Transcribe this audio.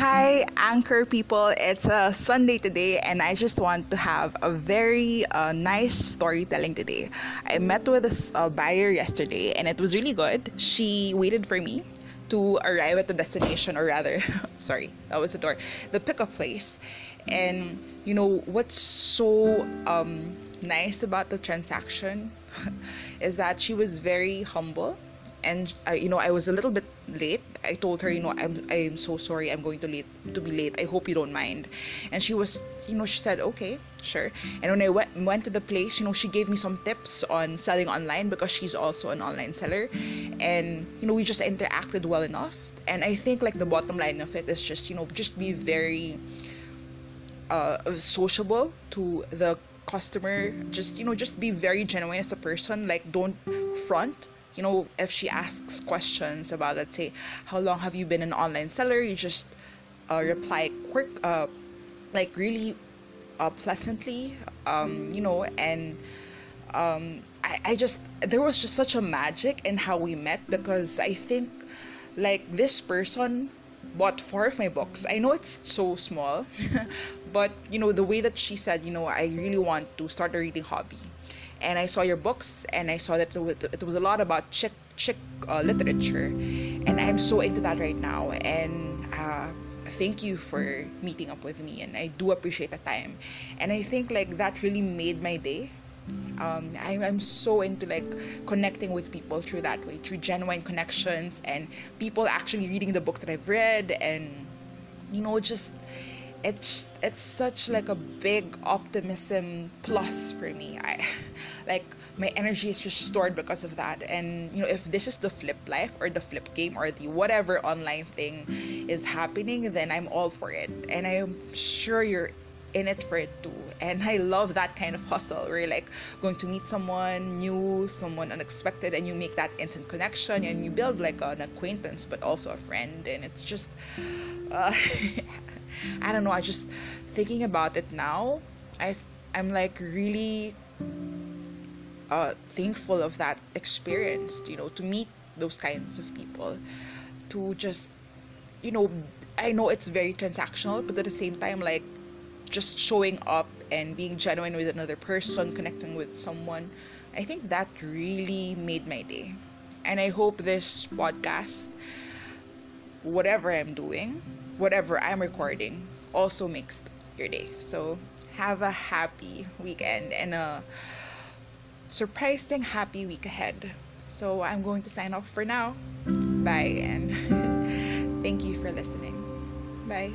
Hi, Anchor people. It's a Sunday today, and I just want to have a very uh, nice storytelling today. I met with a uh, buyer yesterday, and it was really good. She waited for me to arrive at the destination, or rather, sorry, that was the door, the pickup place. And you know what's so um, nice about the transaction is that she was very humble and I, you know I was a little bit late. I told her, you know, I'm I'm so sorry. I'm going to late to be late. I hope you don't mind. And she was, you know, she said, okay, sure. And when I went went to the place, you know, she gave me some tips on selling online because she's also an online seller, and you know, we just interacted well enough. And I think like the bottom line of it is just you know just be very uh, sociable to the customer. Just you know just be very genuine as a person. Like don't front you know if she asks questions about let's say how long have you been an online seller you just uh, reply quick uh, like really uh, pleasantly um, you know and um, I, I just there was just such a magic in how we met because i think like this person bought four of my books. I know it's so small but you know the way that she said you know i really want to start a reading hobby and I saw your books and I saw that it was a lot about chick chick uh, literature. And I'm so into that right now. And uh, thank you for meeting up with me and I do appreciate the time. And I think like that really made my day. Um, I, I'm so into like connecting with people through that way through genuine connections and people actually reading the books that I've read and you know just it's it's such like a big optimism plus for me. I like my energy is just stored because of that and you know if this is the flip life or the flip game or the whatever online thing is happening then i'm all for it and i'm sure you're in it for it too and i love that kind of hustle where you're like going to meet someone new someone unexpected and you make that instant connection and you build like an acquaintance but also a friend and it's just uh, I don't know. I just thinking about it now. I I'm like really uh, thankful of that experience. You know, to meet those kinds of people, to just you know, I know it's very transactional, but at the same time, like just showing up and being genuine with another person, connecting with someone. I think that really made my day. And I hope this podcast, whatever I'm doing, whatever I'm recording also makes your day. So have a happy weekend and a surprising happy week ahead. So I'm going to sign off for now. Bye and thank you for listening. Bye.